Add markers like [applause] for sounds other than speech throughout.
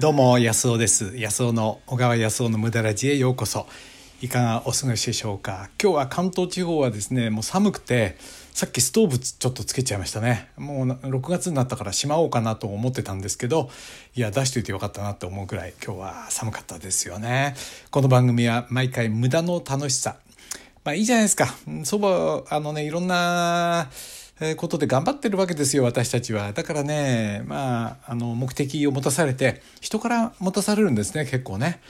どうも安尾です。安尾の小川康尾の無駄ラジへようこそ。いかがお過ごしでしょうか？今日は関東地方はですねもう寒くてさっきストーブちょっとつけちゃいましたね。もう6月になったからしまおうかなと思ってたんですけどいや出しといてよかったなって思うくらい今日は寒かったですよね。この番組は毎回無駄の楽しさ。まあいいじゃないですか。そばあのねいろんなことで頑張ってるわけですよ私たちは。だからねまああの目的を持たされて人から持たされるんですね結構ね。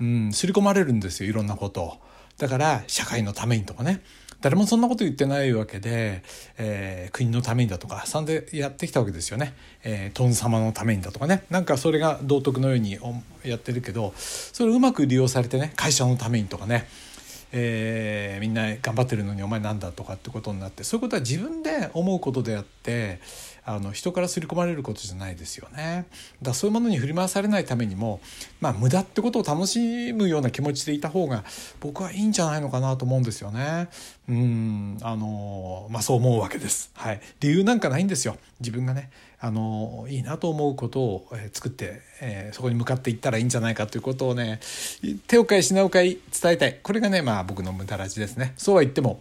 うん刷り込まれるんですよいろんなこと。をだから社会のためにとかね。誰もそんなこと言ってないわけで、えー、国のためにだとかさんでやってきたわけですよね、えー、ト様のためにだとかね。なんかそれが道徳のようにやってるけどそれをうまく利用されてね会社のためにとかね。えー、みんな頑張ってるのにお前なんだとかってことになってそういうことは自分で思うことであってあの人から刷り込まれることじゃないですよね。だそういうものに振り回されないためにも、まあ、無駄ってことを楽しむような気持ちでいた方が僕はいいんじゃないのかなと思うんですよね。うんあのまあそう思うわけです。はい、理由なんかないんですよ。自分がねあのいいなと思うことを、え作って、えー、そこに向かっていったらいいんじゃないかということをね手を変え品を変え伝えたいこれがねまあ僕の無駄ラジですね。そうは言っても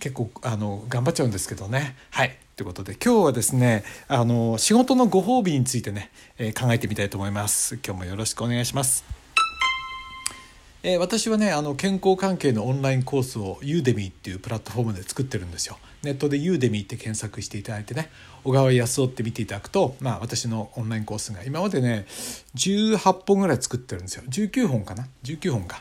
結構あの頑張っちゃうんですけどね。はいということで今日はですねあの仕事のご褒美についてね、えー、考えてみたいと思います。今日もよろしくお願いします。えー、私はねあの健康関係のオンラインコースをユーデミーっていうプラットフォームで作ってるんですよ。ネットでユーデミーって検索していただいてね小川康夫って見ていただくと、まあ、私のオンラインコースが今までね18本ぐらい作ってるんですよ。19本かな？19本か。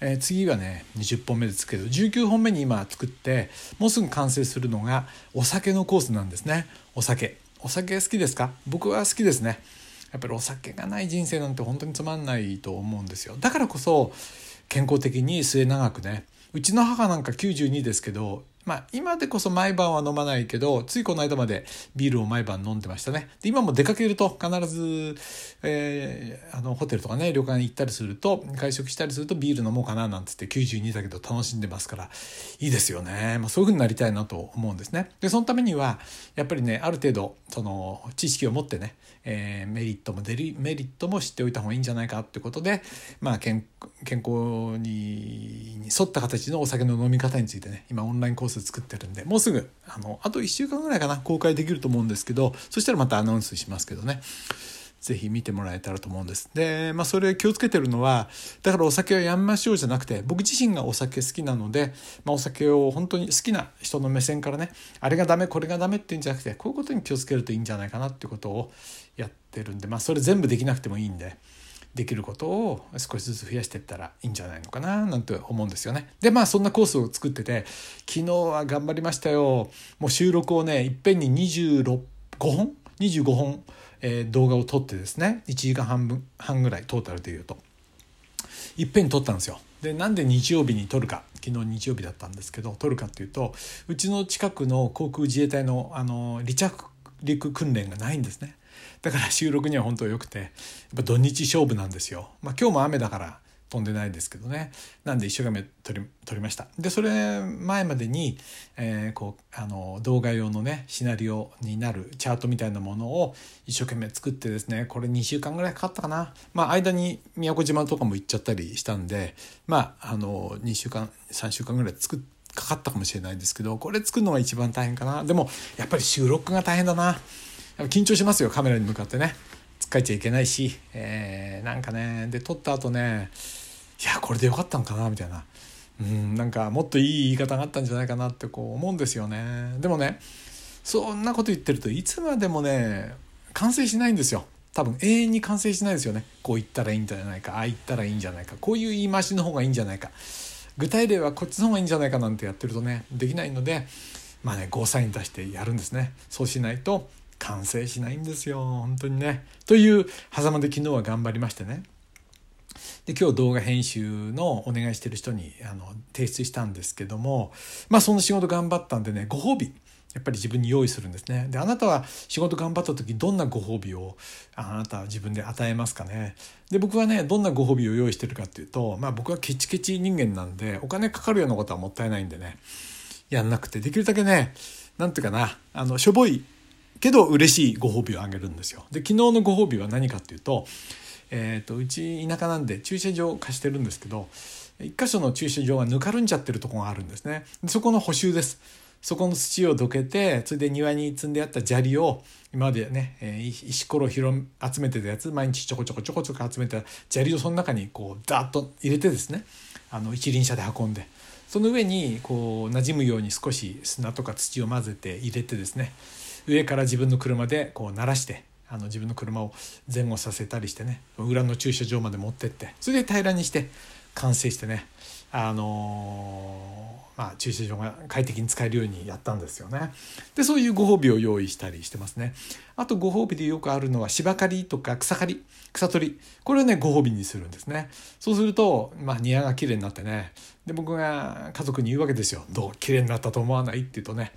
えー、次はね20本目ですけど19本目に今作ってもうすぐ完成するのがお酒のコースなんですね。お酒。お酒好きですか？僕は好きですね。やっぱりお酒がない人生なんて本当につまんないと思うんですよ。だからこそ健康的に末永くねうちの母なんか92ですけどまあ、今でこそ毎晩は飲まないけどついこの間までビールを毎晩飲んでましたね。で今も出かけると必ず、えー、あのホテルとかね旅館行ったりすると外食したりするとビール飲もうかななんつって92だけど楽しんでますからいいですよね、まあ、そういうふうになりたいなと思うんですね。でそのためにはやっぱりねある程度その知識を持ってね、えー、メリットもデリメリットも知っておいた方がいいんじゃないかってことで、まあ健、健康に沿った形のお酒の飲み方についてね今オンラインコースス作ってるんでもうすぐあのあと1週間ぐらいかな公開できると思うんですけどそしたらまたアナウンスしますけどね是非見てもらえたらと思うんです。で、まあそれ気をつけてるのは、だからお酒はやめましょうじゃなくて、僕自身がお酒好きなので、まあお酒を本当に好きな人の目線からね、あれがダメ、これがダメっていうんじゃなくて、こういうことに気をつけるといいんじゃないかなってことをやってるんで、まあそれ全部できなくてもいいんで、できることを少しずつ増やしていったらいいんじゃないのかななんて思うんですよね。でまあそんなコースを作ってて昨日は頑張りましたよ。もう収録をねいっぺんに26 5本25本、えー、動画を撮ってですね1時間半分半ぐらいトータルでいうといっぺんに撮ったんですよ。でなんで日曜日に撮るか昨日日曜日だったんですけど撮るかっていうとうちの近くの航空自衛隊のあの離着陸訓練がないんですね。だから収録には本当良くてやっぱ土日勝負なんですよ。まあ、今日も雨だから飛んでないですけどね。なんで一生懸命撮り撮りました。でそれ前までに、えー、こうあの動画用のねシナリオになるチャートみたいなものを一生懸命作ってですねこれ2週間ぐらいかかったかな。まあ間に宮古島とかも行っちゃったりしたんでまああの2週間3週間ぐらい作かかったかもしれないですけどこれ作るのが一番大変かな。でもやっぱり収録が大変だな。緊張しますよカメラに向かってね。つっかえちゃいけないし、えー、なんかね。で撮った後ねいやこれでよかったのかなみたいな。うんなんかもっといい言い方があったんじゃないかなってこう思うんですよね。でもねそんなこと言ってるといつまでもね完成しないんですよ。多分永遠に完成しないですよね。こう言ったらいいんじゃないかああ言ったらいいんじゃないかこういう言い回しの方がいいんじゃないか。具体例はこっちの方がいいんじゃないかなんてやってるとねできないのでまあねゴーサイン出してやるんですね。そうしないと完成しないんですよ本当にね。という狭間で昨日は頑張りましてねで今日動画編集のお願いしてる人にあの提出したんですけどもまあその仕事頑張ったんでねご褒美やっぱり自分に用意するんですね。であなたは仕事頑張った時どんなご褒美をあなたは自分で与えますかね。で僕はねどんなご褒美を用意してるかっていうとまあ僕はケチケチ人間なんでお金かかるようなことはもったいないんでねやんなくてできるだけねなんていうかなあのしょぼいけど嬉しいご褒美をあげるんですよ。で昨日のご褒美は何かっていうと、えーと、うち田舎なんで駐車場貸してるんですけど一箇所の駐車場がぬかるんじゃってるとこがあるんですねそこの補修ですそこの土をどけてそれで庭に積んであった砂利を今までね、えー、石ころ拾集めてたやつ毎日ちょこちょこちょこちょこ集めた砂利をその中にこうダーッと入れてですねあの一輪車で運んでその上にこう馴染むように少し砂とか土を混ぜて入れてですね上から自分の車でこう鳴らしてあの自分の車を前後させたりしてね裏の駐車場まで持ってってそれで平らにして完成してねあのー、まあ、駐車場が快適に使えるようにやったんですよね。でそういうご褒美を用意したりしてますね。あとご褒美でよくあるのは芝刈りとか草刈り草取りこれをねご褒美にするんですね。そうすると、まあ、庭が綺麗になってねで僕が家族に言うわけですよ「どう綺麗になったと思わない?」って言うとね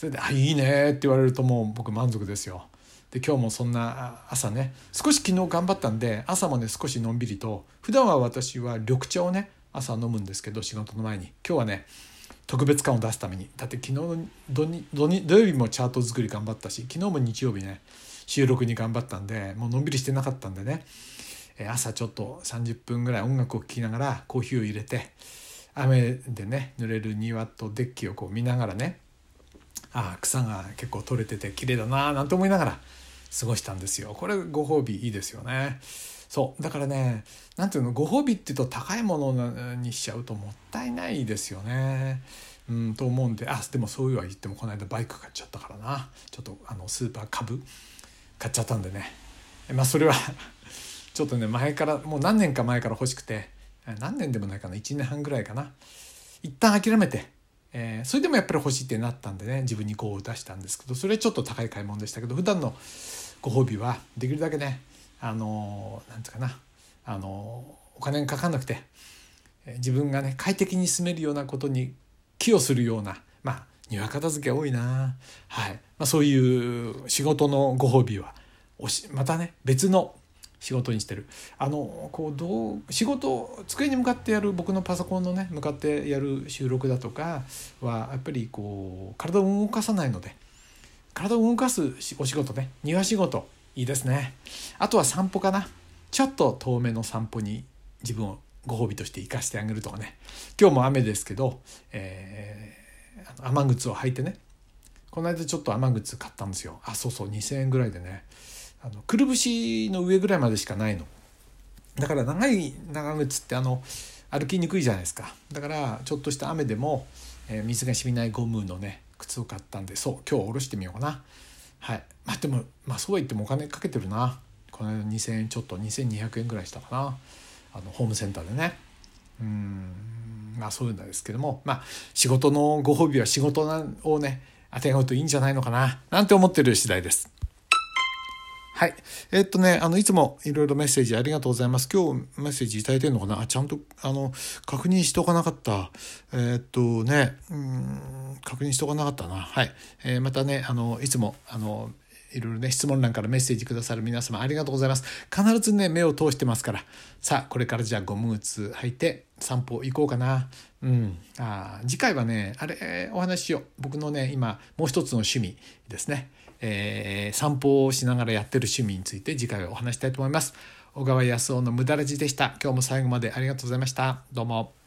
それで「あいいね」って言われるともう僕満足ですよ。で今日もそんな朝ね少し昨日頑張ったんで朝もね少しのんびりと普段は私は緑茶をね朝飲むんですけど仕事の前に今日はね特別感を出すためにだって昨日の土土土曜日もチャート作り頑張ったし昨日も日曜日ね収録に頑張ったんでもうのんびりしてなかったんでね朝ちょっと30分ぐらい音楽を聴きながらコーヒーを入れて雨でね濡れる庭とデッキをこう見ながらねあ草が結構取れてて綺麗だななんて思いながら過ごしたんですよ。これご褒美いいですよね。そう。だからね何ていうのご褒美っていうと高いものにしちゃうともったいないですよね。うん、と思うんであでもそういうは言ってもこの間バイク買っちゃったからな。ちょっとあのスーパー株買っちゃったんでね。まあそれは [laughs] ちょっとね前からもう何年か前から欲しくて何年でもないかな。1年半ぐらいかな。一旦諦めて、えー、それでもやっぱり欲しいってなったんでね自分にこう出したんですけどそれはちょっと高い買い物でしたけど普段のご褒美はできるだけねあのなんつうかなあのお金がかかんなくて自分がね快適に住めるようなことに寄与するようなまあ庭片付け多いな。はい、まあ、そういう仕事のご褒美はおしまたね別の仕事にしてる。あのこうどう仕事机に向かってやる僕のパソコンのね向かってやる収録だとかはやっぱりこう体を動かさないので体を動かすお仕事ね庭仕事いいですね。あとは散歩かな。ちょっと遠めの散歩に自分をご褒美として生かしてあげるとかね。今日も雨ですけど、えー、雨靴を履いてね。この間ちょっと雨靴買ったんですよ。あそうそう2,000円ぐらいでね。あのくるぶしの上ぐらいまでしかないの。だから長い長靴ってあの歩きにくいじゃないですか。だからちょっとした雨でも、えー、水が染みないゴムのね靴を買ったんでそう今日下ろしてみようかな。はい。まあでもまあそうは言ってもお金かけてるな。この間2,000円ちょっと2,200円ぐらいしたかな。あのホームセンターでね。うんまあそういうんですけども。まあ仕事のご褒美は仕事をねあてがうといいんじゃないのかな。なんて思ってる次第です。はい。えっとね、あの、いつもいろいろメッセージありがとうございます。今日メッセージいただいてるのかな？あ、ちゃんと、あの、確認しておかなかった。えっとね、うん、確認しておかなかったな。はい。えー、またね、あの、いつも、あの、いろいろね、質問欄からメッセージくださる皆様ありがとうございます。必ずね、目を通してますから。さあ、これからじゃあゴム靴履いて散歩行こうかな。うん。あ次回はね、あれ、お話しよう。僕のね、今、もう一つの趣味ですね。えー、散歩をしながらやってる趣味について次回はお話したいと思います。小川康夫の無駄ラジでした。今日も最後までありがとうございました。どうも。